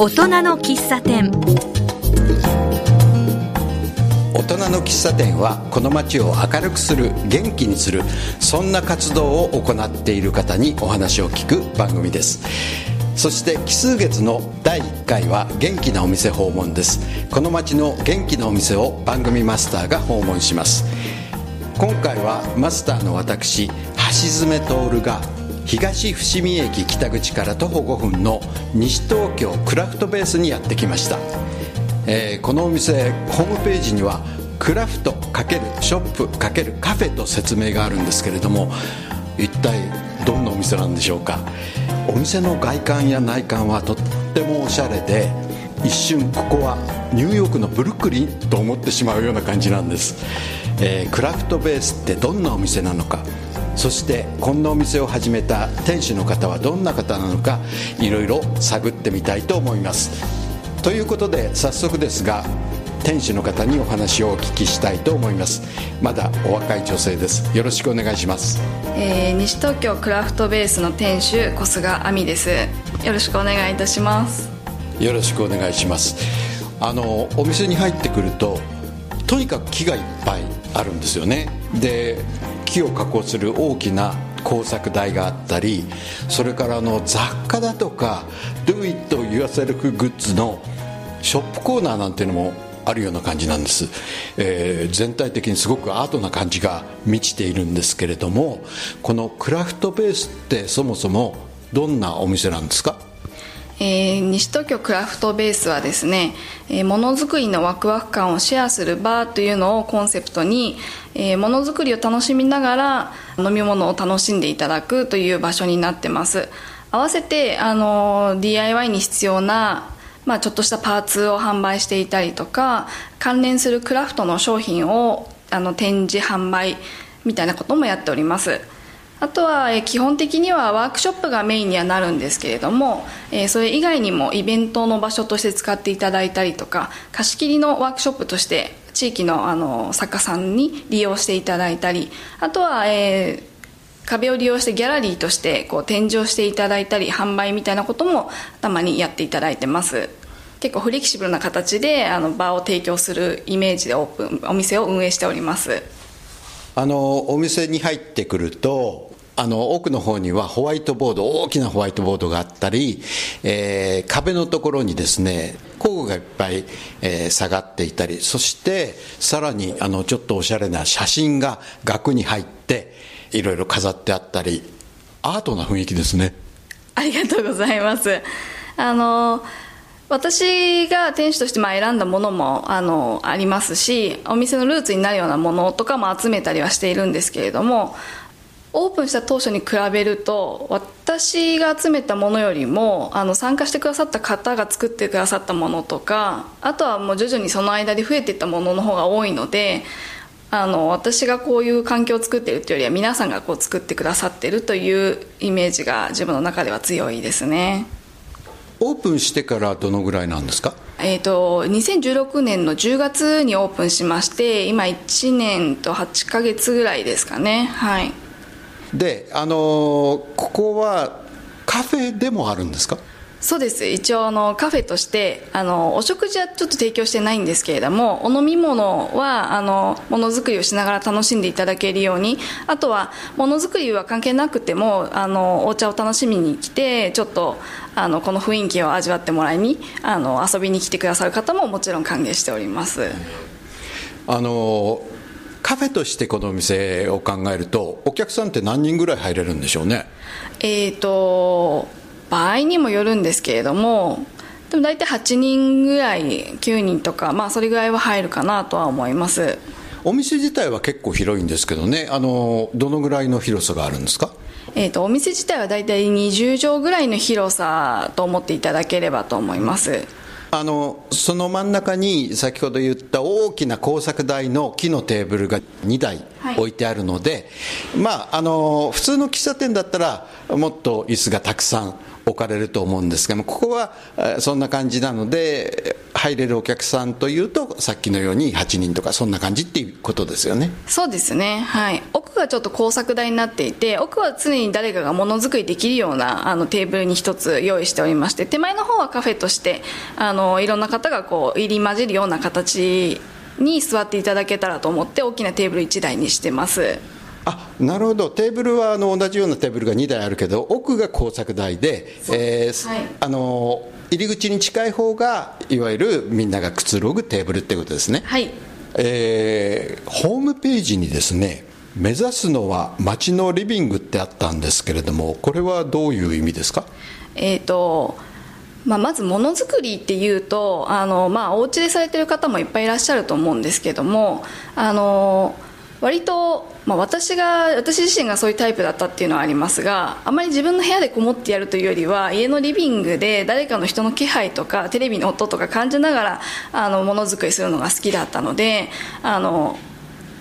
大人の喫茶店。大人の喫茶店はこの街を明るくする元気にする。そんな活動を行っている方にお話を聞く番組です。そして奇数月の第1回は元気なお店訪問です。この街の元気なお店を番組マスターが訪問します。今回はマスターの私橋爪徹が東伏見駅北口から徒歩5分の西東京クラフトベースにやってきました、えーこのお店ホームページにはクラフト×ショップ×カフェと説明があるんですけれども一体どんなお店なんでしょうか。お店の外観や内観はとってもおしゃれで一瞬ここはニューヨークのブルックリンと思ってしまうような感じなんです、えークラフトベースってどんなお店なのか。そしてこんなお店を始めた店主の方はどんな方なのかいろいろ探ってみたいと思います。ということで早速ですが店主の方にお話をお聞きしたいと思います。まだお若い女性です。よろしくお願いします。えー西東京クラフトベースの店主小菅亜美です。よろしくお願いいたします。よろしくお願いします。あのお店に入ってくるととにかく木がいっぱいあるんですよねで木を加工する大きな工作台があったりそれからあの雑貨だとか Do it yourself グッズのショップコーナーなんていうのもあるような感じなんです、えー全体的にすごくアートな感じが満ちているんですけれどもこのクラフトベースってそもそもどんなお店なんですか？えー西東京クラフトベースはですね、えーものづくりのワクワク感をシェアするバーというのをコンセプトに、えーものづくりを楽しみながら飲み物を楽しんでいただくという場所になってます。合わせて、あの DIY に必要なまあ、ちょっとしたパーツを販売していたりとか関連するクラフトの商品をあの展示販売みたいなこともやっております。あとはえ基本的にはワークショップがメインにはなるんですけれども、えそれ以外にもイベントの場所として使っていただいたりとか貸し切りのワークショップとして地域のあの作家さんに利用していただいたりあとは、えー壁を利用してギャラリーとしてこう展示をしていただいたり販売みたいなこともたまにやっていただいてます。結構フレキシブルな形であの場を提供するイメージでオープンお店を運営しております。あのお店に入ってくるとあの奥の方にはホワイトボード大きなホワイトボードがあったり、えー壁のところにですね工具がいっぱい、えー下がっていたりそしてさらにあのちょっとおしゃれな写真が額に入っていろいろ飾ってあったりアートな雰囲気ですね。ありがとうございます。あの私が店主としてまあ選んだものもあのありますしお店のルーツになるようなものとかも集めたりはしているんですけれどもオープンした当初に比べると私が集めたものよりもあの参加してくださった方が作ってくださったものとかあとはもう徐々にその間で増えていったものの方が多いのであの私がこういう環境を作っているというよりは皆さんがこう作ってくださっているというイメージが自分の中では強いですね。オープンしてからどのぐらいなんですか？えー、と2016年の10月にオープンしまして今1年と8ヶ月ぐらいですかね。はいであのここはカフェでもあるんですか？そうです。一応あのカフェとしてあのお食事はちょっと提供してないんですけれどもお飲み物はあのものづくりをしながら楽しんでいただけるようにあとはものづくりは関係なくてもあのお茶を楽しみに来てちょっとあのこの雰囲気を味わってもらいにあの遊びに来てくださる方ももちろん歓迎しております。あのカフェとしてこのお店を考えるとお客さんって何人ぐらい入れるんでしょうね？えー、と場合にもよるんですけれどもでも大体8人ぐらい9人とかまあそれぐらいは入るかなとは思います。お店自体は結構広いんですけどね。あのどのぐらいの広さがあるんですか？えー、とお店自体は大体20畳ぐらいの広さと思っていただければと思いますあのその真ん中に先ほど言った大きな工作台の木のテーブルが2台はい。置いてあるので、まああの普通の喫茶店だったらもっと椅子がたくさん置かれると思うんですがここはそんな感じなので入れるお客さんというとさっきのように8人とかそんな感じっていうことですよね。そうですね。はい。奥がちょっと工作台になっていて奥は常に誰かがものづくりできるようなあのテーブルに一つ用意しておりまして手前の方はカフェとしてあのいろんな方がこう入り混じるような形に座っていただけたらと思って大きなテーブル1台にしてます。あなるほど。テーブルはあの同じようなテーブルが2台あるけど奥が工作台で、えーはい、あの入り口に近い方がいわゆるみんながくつろぐテーブルってことですね。はい、えー、ホームページにですね目指すのは街のリビングってあったんですけれどもこれはどういう意味ですか？えっ、ー、とまあ、まずものづくりっていうとあの、まあ、お家でされてる方もいっぱいいらっしゃると思うんですけどもあの割と、まあ、私が私自身がそういうタイプだったっていうのはありますがあまり自分の部屋でこもってやるというよりは家のリビングで誰かの人の気配とかテレビの音とか感じながらあのものづくりするのが好きだったのであの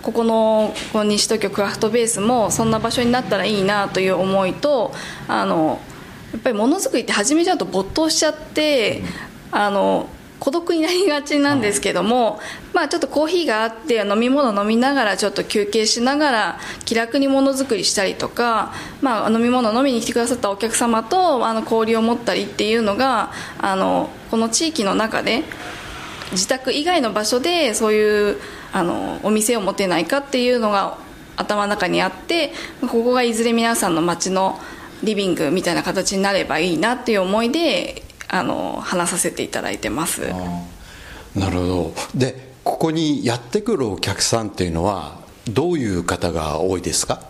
ここのこの西東京クラフトベースもそんな場所になったらいいなという思いとあのやっぱりものづくりって始めちゃうと没頭しちゃってあの孤独になりがちなんですけども、まあ、ちょっとコーヒーがあって飲み物飲みながらちょっと休憩しながら気楽にものづくりしたりとか、まあ、飲み物飲みに来てくださったお客様とあの交流を持ったりっていうのがあのこの地域の中で自宅以外の場所でそういうあのお店を持てないかっていうのが頭の中にあってここがいずれ皆さんの街のリビングみたいな形になればいいなっていう思いであの話させていただいてます。なるほど。でここにやってくるお客さんっていうのはどういう方が多いですか？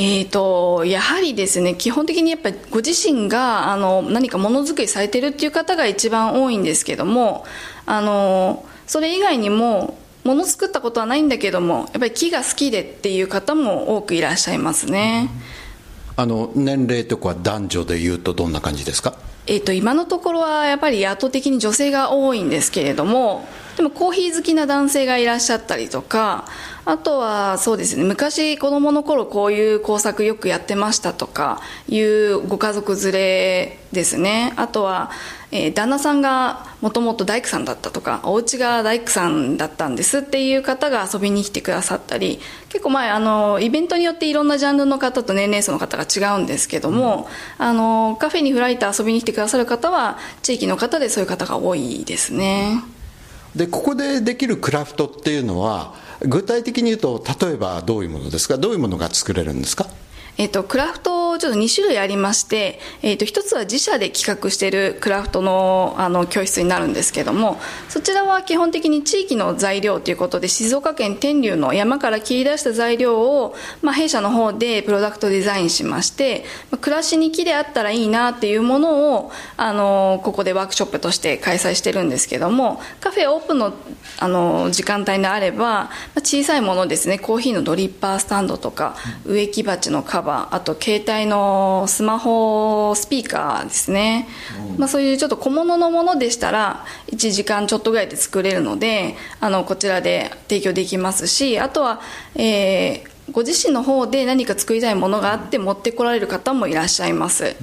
えーと、やはりですね基本的にやっぱりご自身があの何かものづくりされてるっていう方が一番多いんですけどもあのそれ以外にももの作ったことはないんだけどもやっぱり木が好きでっていう方も多くいらっしゃいますね、あの年齢とか男女でいうとどんな感じですか？えーと、今のところはやっぱり圧倒的に女性が多いんですけれどもでもコーヒー好きな男性がいらっしゃったりとかあとはそうですね昔子供の頃こういう工作よくやってましたとかいうご家族連れですね。あとはえー、旦那さんがもともと大工さんだったとかお家が大工さんだったんですっていう方が遊びに来てくださったり結構前あのイベントによっていろんなジャンルの方と年齢層の方が違うんですけども、うん、あのカフェに開いて遊びに来てくださる方は地域の方でそういう方が多いですね。でここでできるクラフトっていうのは具体的に言うと例えばどういうものですか？どういうものが作れるんですか？えっと、クラフトちょっと2種類ありまして、えっと、1つは自社で企画しているクラフトのあの教室になるんですけどもそちらは基本的に地域の材料ということで静岡県天竜の山から切り出した材料を、まあ、弊社の方でプロダクトデザインしまして、まあ、暮らしに木であったらいいなっていうものをあのここでワークショップとして開催してるんですけどもカフェオープンのあの時間帯であれば、まあ、小さいものですねコーヒーのドリッパースタンドとか植木鉢のカバーバーあと携帯のスマホスピーカーですね、まあ、そういうちょっと小物のものでしたら1時間ちょっとぐらいで作れるのであのこちらで提供できますしあとは、えー、ご自身の方で何か作りたいものがあって持ってこられる方もいらっしゃいます、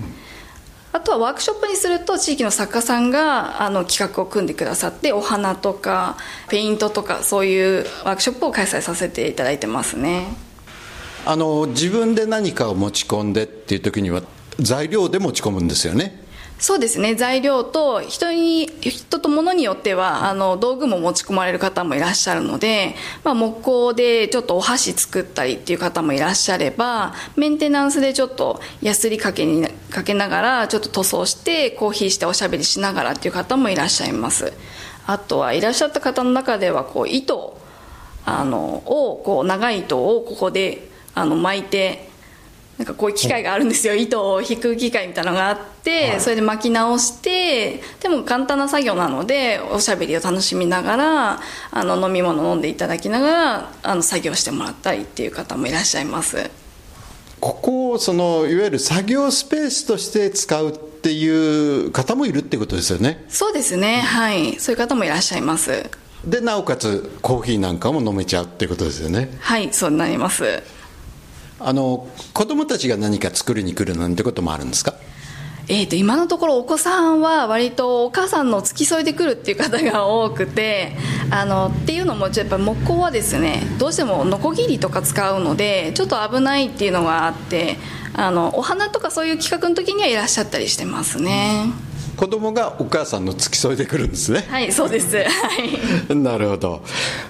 あとはワークショップにすると地域の作家さんがあの企画を組んでくださってお花とかペイントとかそういうワークショップを開催させていただいてますねあの自分で何かを持ち込んでっていう時には材料で持ち込むんですよね。そうですね。材料と人に人と物によってはあの道具も持ち込まれる方もいらっしゃるので、まあ、木工でちょっとお箸作ったりっていう方もいらっしゃればメンテナンスでちょっとヤスリかけにかけながらちょっと塗装してコーヒーしておしゃべりしながらっていう方もいらっしゃいます。あとはいらっしゃった方の中ではこう糸あのをこう長い糸をここであの巻いてなんかこういう機械があるんですよ。糸を引く機械みたいなのがあって、はい、それで巻き直してでも簡単な作業なのでおしゃべりを楽しみながらあの飲み物飲んでいただきながらあの作業してもらったりっていう方もいらっしゃいます。ここをそのいわゆる作業スペースとして使うっていう方もいるってことですよね？そうですね。はい。そういう方もいらっしゃいます。でなおかつコーヒーなんかも飲めちゃうってことですよね？はい。そうなりますあの子供たちが何か作りに来るなんてこともあるんですか？えー、と今のところお子さんは割とお母さんの付き添いで来るっていう方が多くてあのっていうのもやっぱ木工はですねどうしてもノコギリとか使うのでちょっと危ないっていうのがあってあのお花とかそういう企画の時にはいらっしゃったりしてますね。子供がお母さんの付き添いで来るんですね。はいそうです。はい。なるほど。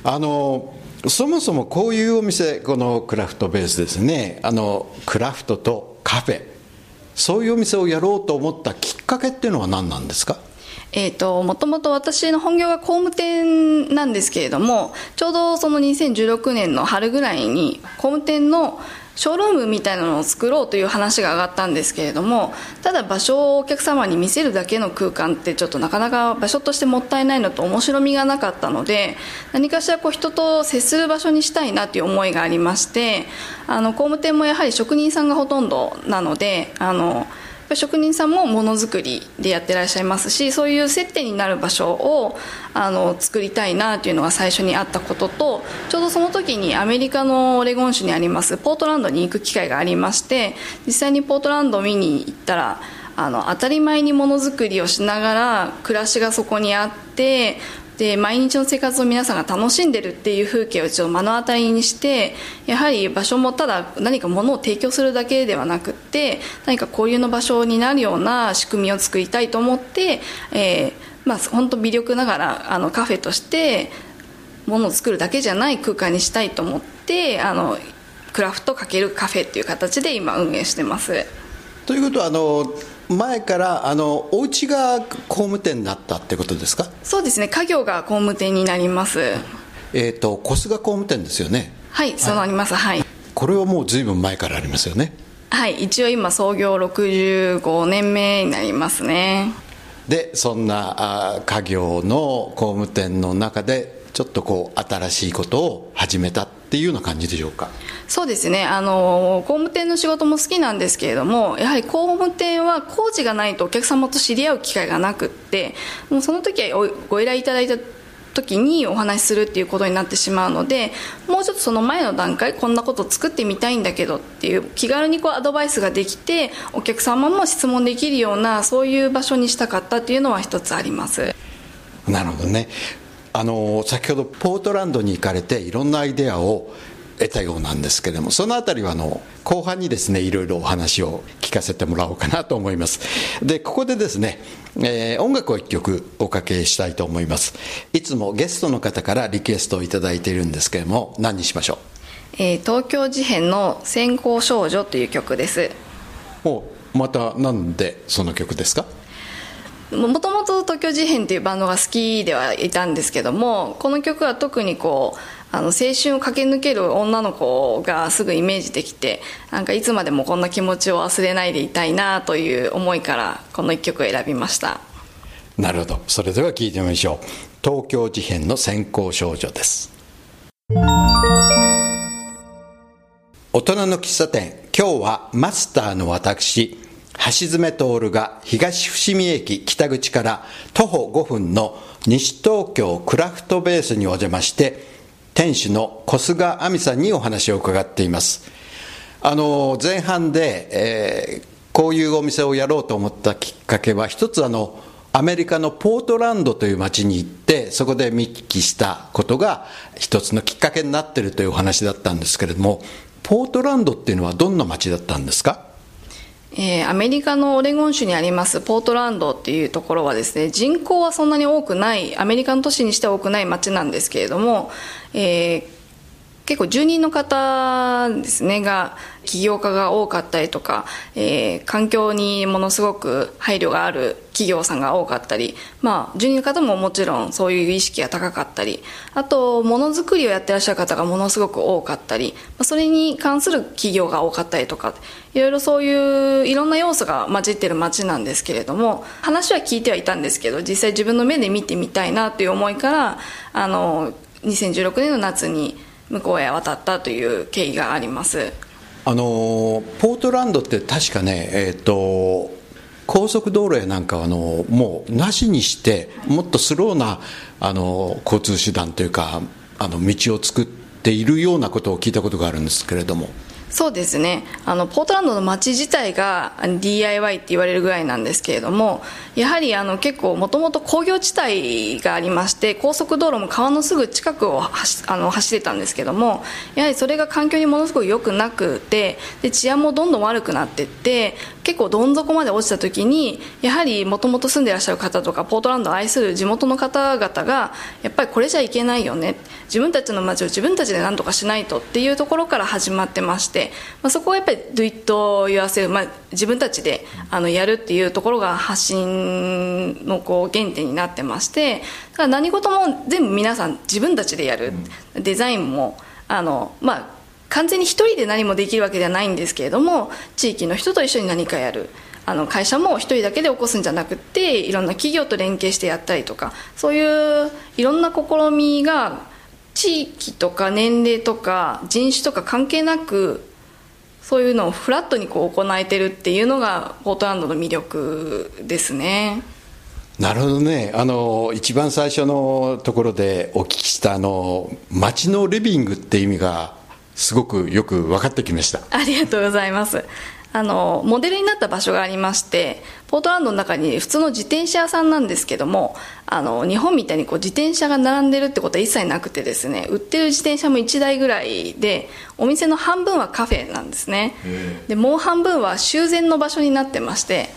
あのそもそもこういうお店このクラフトベースですね。あのクラフトとカフェ。そういうお店をやろうと思ったきっかけっていうのは何なんですか？えーと、もともと私の本業が工務店なんですけれどもちょうどその2016年の春ぐらいに工務店のショールームみたいなのを作ろうという話が上がったんですけれどもただ場所をお客様に見せるだけの空間ってちょっとなかなか場所としてもったいないのと面白みがなかったので何かしらこう人と接する場所にしたいなという思いがありましてあの工務店もやはり職人さんがほとんどなのであの職人さんもものづくりでやってらっしゃいますしそういう接点になる場所をあの作りたいなというのが最初にあったこととちょうどその時にアメリカのオレゴン州にありますポートランドに行く機会がありまして実際にポートランドを見に行ったらあの当たり前にものづくりをしながら暮らしがそこにあってで毎日の生活を皆さんが楽しんでるっていう風景を一応目の当たりにしてやはり場所もただ何か物を提供するだけではなくって何か交流の場所になるような仕組みを作りたいと思って、えー、まあ本当微力ながらあのカフェとして物を作るだけじゃない空間にしたいと思ってあのクラフト×カフェっていう形で今運営してます。ということはあの前からあのお家が工務店だったってことですか？そうですね。家業が工務店になります。えっ、ー、と小菅工務店ですよね。はいそうなります。はい、はい、これはもう随分前からありますよね。はい一応今創業65年目になりますね。でそんなあ家業の工務店の中でちょっとこう新しいことを始めたっていうような感じでしょうか？そうですね。あの工務店の仕事も好きなんですけれどもやはり工務店は工事がないとお客様と知り合う機会がなくってもうその時はご依頼いただいた時にお話しするっていうことになってしまうのでもうちょっとその前の段階こんなこと作ってみたいんだけどっていう気軽にこうアドバイスができてお客様も質問できるようなそういう場所にしたかったっていうのは一つあります。なるほどねあの先ほどポートランドに行かれていろんなアイデアを得たようなんですけれどもその辺りはあの後半にですねいろいろお話を聞かせてもらおうかなと思います。でここでですね、えー、音楽を1曲おかけしたいと思います。いつもゲストの方からリクエストを頂いているんですけれども何にしましょう、えー、東京事変の「先行少女」という曲です。おまたなんでその曲ですか？もともと東京事変というバンドが好きではいたんですけどもこの曲は特にこうあの青春を駆け抜ける女の子がすぐイメージできてなんかいつまでもこんな気持ちを忘れないでいたいなという思いからこの一曲を選びました。なるほど。それでは聴いてみましょう。東京事変の先行少女です。大人の喫茶店今日はマスターの私橋爪徹が東伏見駅北口から徒歩5分の西東京クラフトベースにお邪魔して店主の小菅亜美さんにお話を伺っています。あの前半で、えー、こういうお店をやろうと思ったきっかけは一つあのアメリカのポートランドという街に行ってそこで見聞きしたことが一つのきっかけになってるというお話だったんですけれどもポートランドっていうのはどんな街だったんですか？えー、アメリカのオレゴン州にありますポートランドっていうところはですね人口はそんなに多くないアメリカの都市にしては多くない街なんですけれども、えー、結構住人の方ですねが起業家が多かったりとか、えー、環境にものすごく配慮がある企業さんが多かったり、まあ、住人の方ももちろんそういう意識が高かったりあとものづくりをやってらっしゃる方がものすごく多かったりそれに関する企業が多かったりとかいろいろそういういろんな要素が混じってる街なんですけれども話は聞いてはいたんですけど実際自分の目で見てみたいなという思いからあの2016年の夏に向こうへ渡ったという経緯があります。あのポートランドって確かね、えーと、高速道路やなんかあのもうなしにしてもっとスローなあの交通手段というかあの道を作っているようなことを聞いたことがあるんですけれども。そうですね。あのポートランドの街自体が DIY って言われるぐらいなんですけれどもやはりあの結構もともと工業地帯がありまして高速道路も川のすぐ近くをあの走ってたんですけどもやはりそれが環境にものすごく良くなくてで治安もどんどん悪くなっていって結構どん底まで落ちた時にやはりもともと住んでいらっしゃる方とかポートランドを愛する地元の方々がやっぱりこれじゃいけないよね。自分たちの街を自分たちで何とかしないとっていうところから始まってまして、まあ、そこはやっぱり Do it yourself、まあ、自分たちであのやるっていうところが発信のこう原点になってましてだから何事も全部皆さん自分たちでやる。デザインもあのまあ完全に一人で何もできるわけではないんですけれども地域の人と一緒に何かやるあの会社も一人だけで起こすんじゃなくていろんな企業と連携してやったりとかそういういろんな試みが地域とか年齢とか人種とか関係なくそういうのをフラットにこう行えてるっていうのがポートランドの魅力ですね。なるほどねあの一番最初のところでお聞きしたあの街のリビングって意味がすごくよく分かってきました。ありがとうございます。あのモデルになった場所がありましてポートランドの中に普通の自転車屋さんなんですけどもあの日本みたいにこう自転車が並んでるってことは一切なくてですね売ってる自転車も1台ぐらいでお店の半分はカフェなんですね。でもう半分は修繕の場所になってまして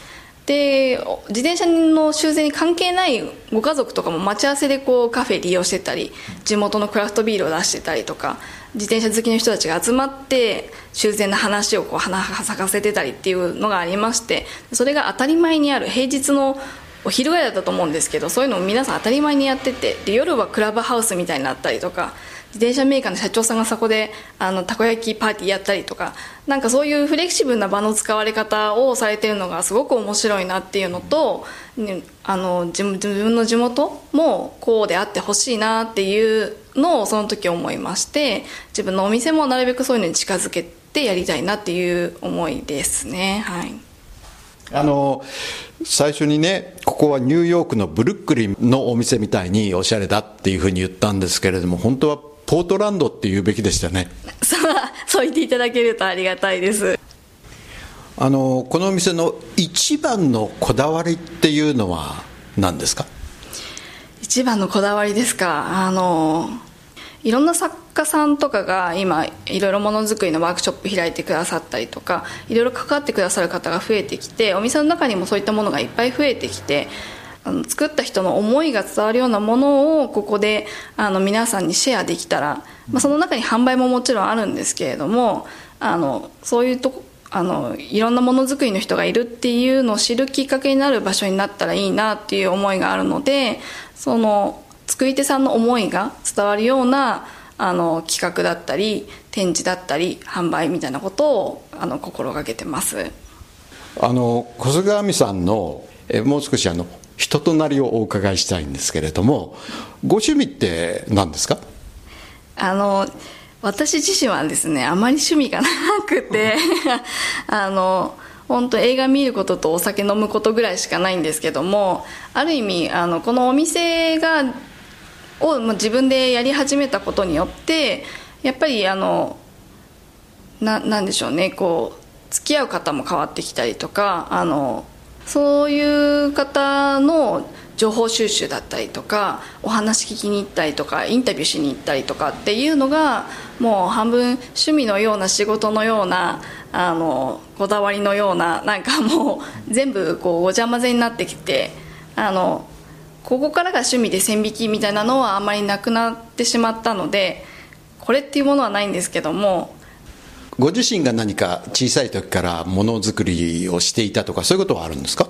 で自転車の修繕に関係ないご家族とかも待ち合わせでこうカフェ利用してたり地元のクラフトビールを出してたりとか自転車好きの人たちが集まって修繕の話をこう花咲かせてたりっていうのがありましてそれが当たり前にある平日のお昼ぐらいだったと思うんですけどそういうのを皆さん当たり前にやっててで夜はクラブハウスみたいになったりとか自転車メーカーの社長さんがそこであのたこ焼きパーティーやったりとかなんかそういうフレキシブルな場の使われ方をされてるのがすごく面白いなっていうのと、あの自分の地元もこうであってほしいなっていうのをその時思いまして自分のお店もなるべくそういうのに近づけてやりたいなっていう思いですね。はい。あの最初にねここはニューヨークのブルックリンのお店みたいにおしゃれだっていうふうに言ったんですけれども本当はポートランドって言うべきでしたね。そうそう言っていただけるとありがたいです。あのこのお店の一番のこだわりっていうのは何ですか？一番のこだわりですか？あのいろんな作家さんとかが今いろいろものづくりのワークショップ開いてくださったりとかいろいろ関わってくださる方が増えてきてお店の中にもそういったものがいっぱい増えてきてあの作った人の思いが伝わるようなものをここであの皆さんにシェアできたら、まあ、その中に販売ももちろんあるんですけれどもあのそういうとこあのいろんなものづくりの人がいるっていうのを知るきっかけになる場所になったらいいなっていう思いがあるのでその作り手さんの思いが伝わるようなあの企画だったり展示だったり販売みたいなことをあの心がけてます。あの小菅亜美さんのえもう少しあの人となりをお伺いしたいんですけれどもご趣味って何ですか？あの私自身はですねあまり趣味がなくて あの本当映画見ることとお酒飲むことぐらいしかないんですけどもある意味あのこのお店がを自分でやり始めたことによってやっぱりあのななんでしょうねこう付き合う方も変わってきたりとかあのそういう方の情報収集だったりとかお話聞きに行ったりとかインタビューしに行ったりとかっていうのがもう半分趣味のような仕事のようなあのこだわりのようななんかもう全部こうごちゃ混ぜになってきてあのここからが趣味で線引きみたいなのはあまりなくなってしまったのでこれっていうものはないんですけどもご自身が何か小さい時からものづくりをしていたとかそういうことはあるんですか？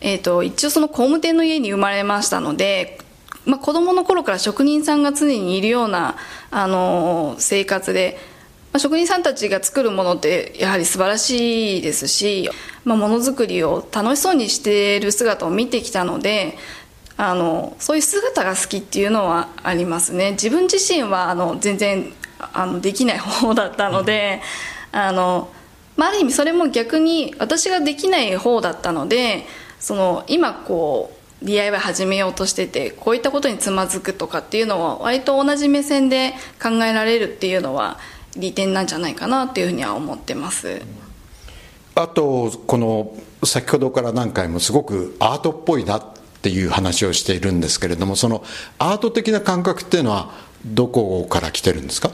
えーと、一応その工務店の家に生まれましたので、まあ、子供の頃から職人さんが常にいるような、あのー、生活で、まあ、職人さんたちが作るものってやはり素晴らしいですし、まあ、ものづくりを楽しそうにしている姿を見てきたのであのそういう姿が好きっていうのはありますね。自分自身はあの全然あのできない方だったので、あのまあ、ある意味それも逆に私ができない方だったのでその今こう DIY 始めようとしててこういったことにつまずくとかっていうのは割と同じ目線で考えられるっていうのは利点なんじゃないかなっていうふうには思ってます。あとこの先ほどから何回もすごくアートっぽいなっていう話をしているんですけれどもそのアート的な感覚っていうのはどこから来てるんですか？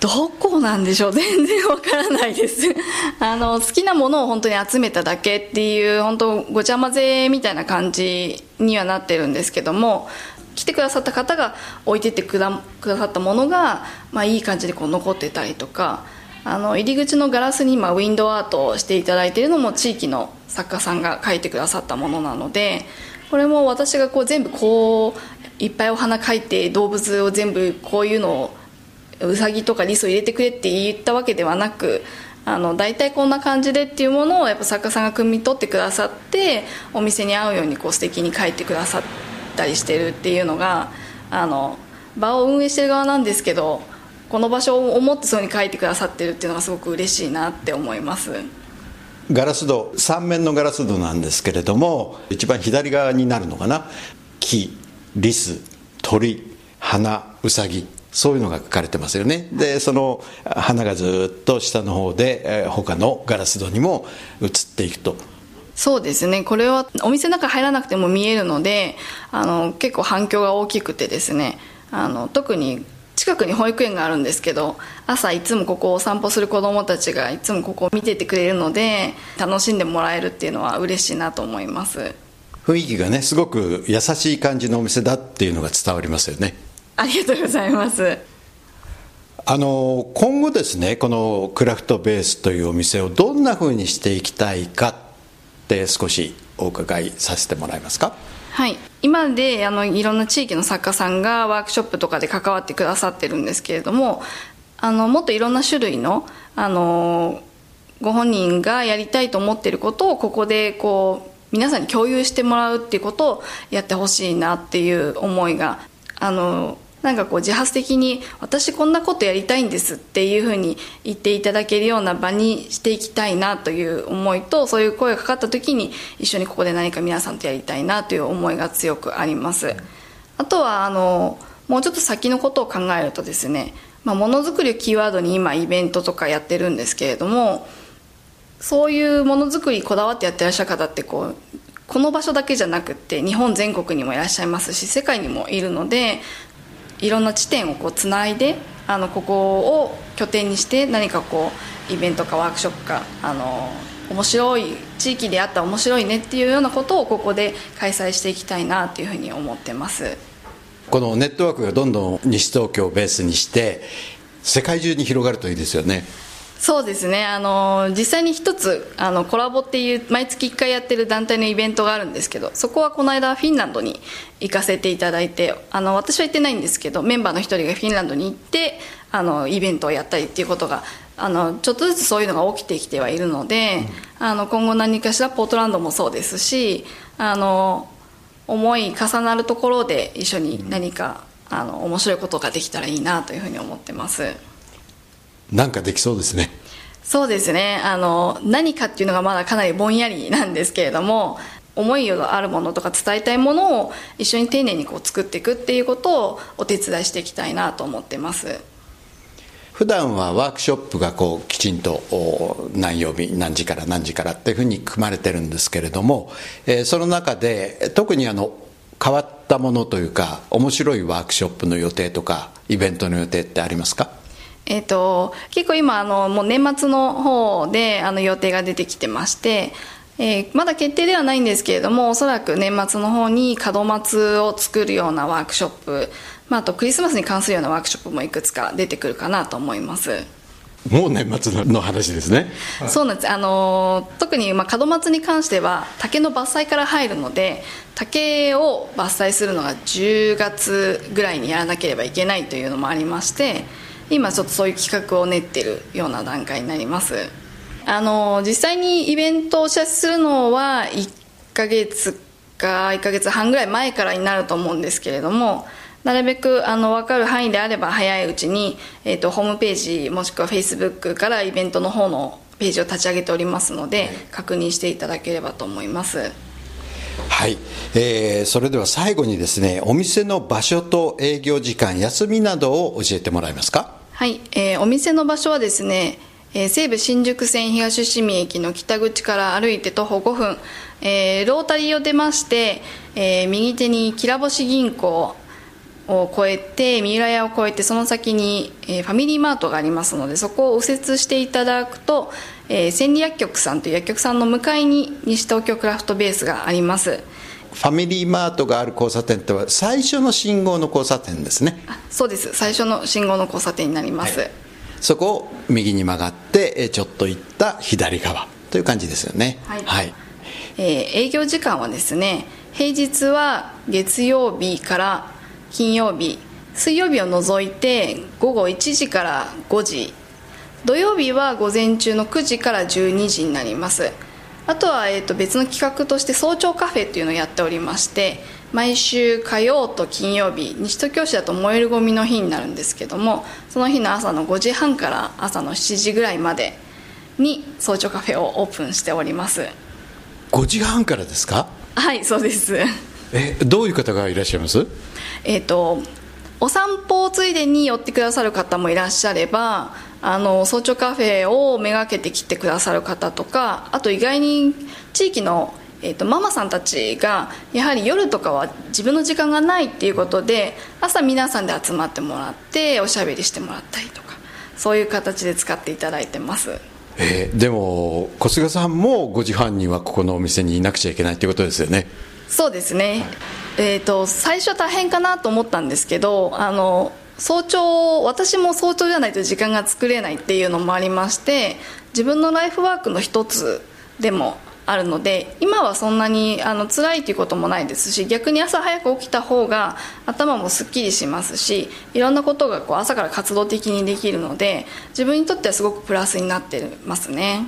どこなんでしょう？全然わからないです。あの好きなものを本当に集めただけっていう本当ごちゃ混ぜみたいな感じにはなってるんですけども来てくださった方が置いてってくだくださったものが、まあ、いい感じでこう残ってたりとかあの入り口のガラスに今ウィンドウアートをしていただいているのも地域の作家さんが描いてくださったものなのでこれも私がこう全部こういっぱいお花描いて動物を全部こういうのをうさぎとかリスを入れてくれって言ったわけではなくあの大体こんな感じでっていうものをやっぱ作家さんが汲み取ってくださってお店に合うようにこう素敵に書いてくださったりしてるっていうのがあの場を運営してる側なんですけどこの場所を思ってそうに書いてくださってるっていうのがすごく嬉しいなって思います。ガラス戸3面のガラス戸なんですけれども一番左側になるのかな？木リス鳥花ウサギそういうのが書かれてますよね。でその花がずっと下の方で、えー、他のガラス戸にも移っていくと。そうですね。これはお店の中入らなくても見えるのであの結構反響が大きくてですねあの特に近くに保育園があるんですけど朝いつもここをお散歩する子どもたちがいつもここを見ててくれるので楽しんでもらえるっていうのは嬉しいなと思います。雰囲気がねすごく優しい感じのお店だっていうのが伝わりますよね。ありがとうございます。あの今後ですねこのクラフトベースというお店をどんなふうにしていきたいかって少しお伺いさせてもらえますか？はい今であのいろんな地域の作家さんがワークショップとかで関わってくださってるんですけれどもあのもっといろんな種類のあのご本人がやりたいと思ってることをここでこう皆さんに共有してもらうっていうことをやってほしいなっていう思いがあのなんかこう自発的に私こんなことやりたいんですっていうふうに言っていただけるような場にしていきたいなという思いとそういう声がかかった時に一緒にここで何か皆さんとやりたいなという思いが強くあります。あとはあのもうちょっと先のことを考えるとですねまものづくりをキーワードに今イベントとかやってるんですけれどもそういうものづくりこだわってやってらっしゃる方ってこうこの場所だけじゃなくって日本全国にもいらっしゃいますし世界にもいるのでいろんな地点をこうつないであのここを拠点にして何かこうイベントかワークショップかあの面白い地域であったら面白いねっていうようなことをここで開催していきたいなというふうに思ってます。このネットワークがどんどん西東京をベースにして世界中に広がるといいですよね。そうですね。あの実際に一つあのコラボっていう毎月1回やってる団体のイベントがあるんですけどそこはこの間フィンランドに行かせていただいてあの私は行ってないんですけどメンバーの一人がフィンランドに行ってあのイベントをやったりっていうことがあのちょっとずつそういうのが起きてきてはいるので、うん、あの今後何かしらポートランドもそうですしあの思い重なるところで一緒に何か、あの面白いことができたらいいなというふうに思ってます。なんかできそうですねそうですね。あの何かっていうのがまだかなりぼんやりなんですけれども思いがあるものとか伝えたいものを一緒に丁寧にこう作っていくっていうことをお手伝いしていきたいなと思ってます。普段はワークショップがこうきちんと何曜日何時から何時からっていうふうに組まれてるんですけれども、えー、その中で特にあの変わったものというか面白いワークショップの予定とかイベントの予定ってありますか？えーと、結構今あのもう年末の方であの予定が出てきてまして、えー、まだ決定ではないんですけれどもおそらく年末の方に門松を作るようなワークショップ、まあ、あとクリスマスに関するようなワークショップもいくつか出てくるかなと思います。もう年末の話ですね、はい、そうなんです。あの特にまあ門松に関しては竹の伐採から入るので竹を伐採するのが10月ぐらいにやらなければいけないというのもありまして今ちょっとそういう企画を練ってるような段階になります。あの実際にイベントを写出するのは1ヶ月か1ヶ月半ぐらい前からになると思うんですけれどもなるべくあの分かる範囲であれば早いうちに、えーと、ホームページもしくはフェイスブックからイベントの方のページを立ち上げておりますので確認していただければと思います。はい、えー、それでは最後にですねお店の場所と営業時間休みなどを教えてもらえますか？はい、えー、お店の場所はですね、えー、西武新宿線東伏見駅の北口から歩いて徒歩5分、えー、ロータリーを出まして、えー、右手にきらぼし銀行。を越えて三浦屋を越えてその先に、えー、ファミリーマートがありますのでそこを右折していただくと、えー、千里薬局さんという薬局さんの向かいに西東京クラフトベースがあります。ファミリーマートがある交差点っては最初の信号の交差点ですね。そうです。最初の信号の交差点になります、はい、そこを右に曲がってちょっと行った左側という感じですよね。はい、はい、えー、営業時間はですね平日は月曜日から金曜日水曜日を除いて午後1時から5時。土曜日は午前中の9時から12時になります。あとは、えー、と別の企画として早朝カフェっていうのをやっておりまして毎週火曜と金曜日西東京市だと燃えるゴミの日になるんですけどもその日の朝の5時半から朝の7時ぐらいまでに早朝カフェをオープンしております。5時半からですか？はいそうです。えどういう方がいらっしゃいます？えっ、ー、とお散歩をついでに寄ってくださる方もいらっしゃればあの早朝カフェをめがけて来てくださる方とかあと意外に地域の、えーと、ママさんたちがやはり夜とかは自分の時間がないっていうことで朝皆さんで集まってもらっておしゃべりしてもらったりとかそういう形で使っていただいてます。えー、でも小菅さんも5時半にはここのお店にいなくちゃいけないっていうことですよね。そうですね、えーと、最初大変かなと思ったんですけどあの早朝私も早朝じゃないと時間が作れないっていうのもありまして自分のライフワークの一つでもあるので今はそんなにあの辛いということもないですし逆に朝早く起きた方が頭もすっきりしますしいろんなことがこう朝から活動的にできるので自分にとってはすごくプラスになってますね。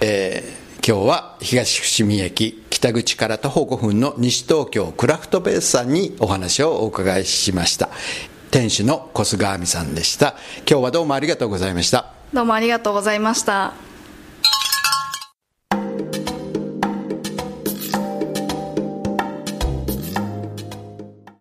えー今日は東伏見駅北口から徒歩5分の西東京クラフトベースさんにお話をお伺いしました。店主の小菅亜美さんでした。今日はどうもありがとうございました。どうもありがとうございました。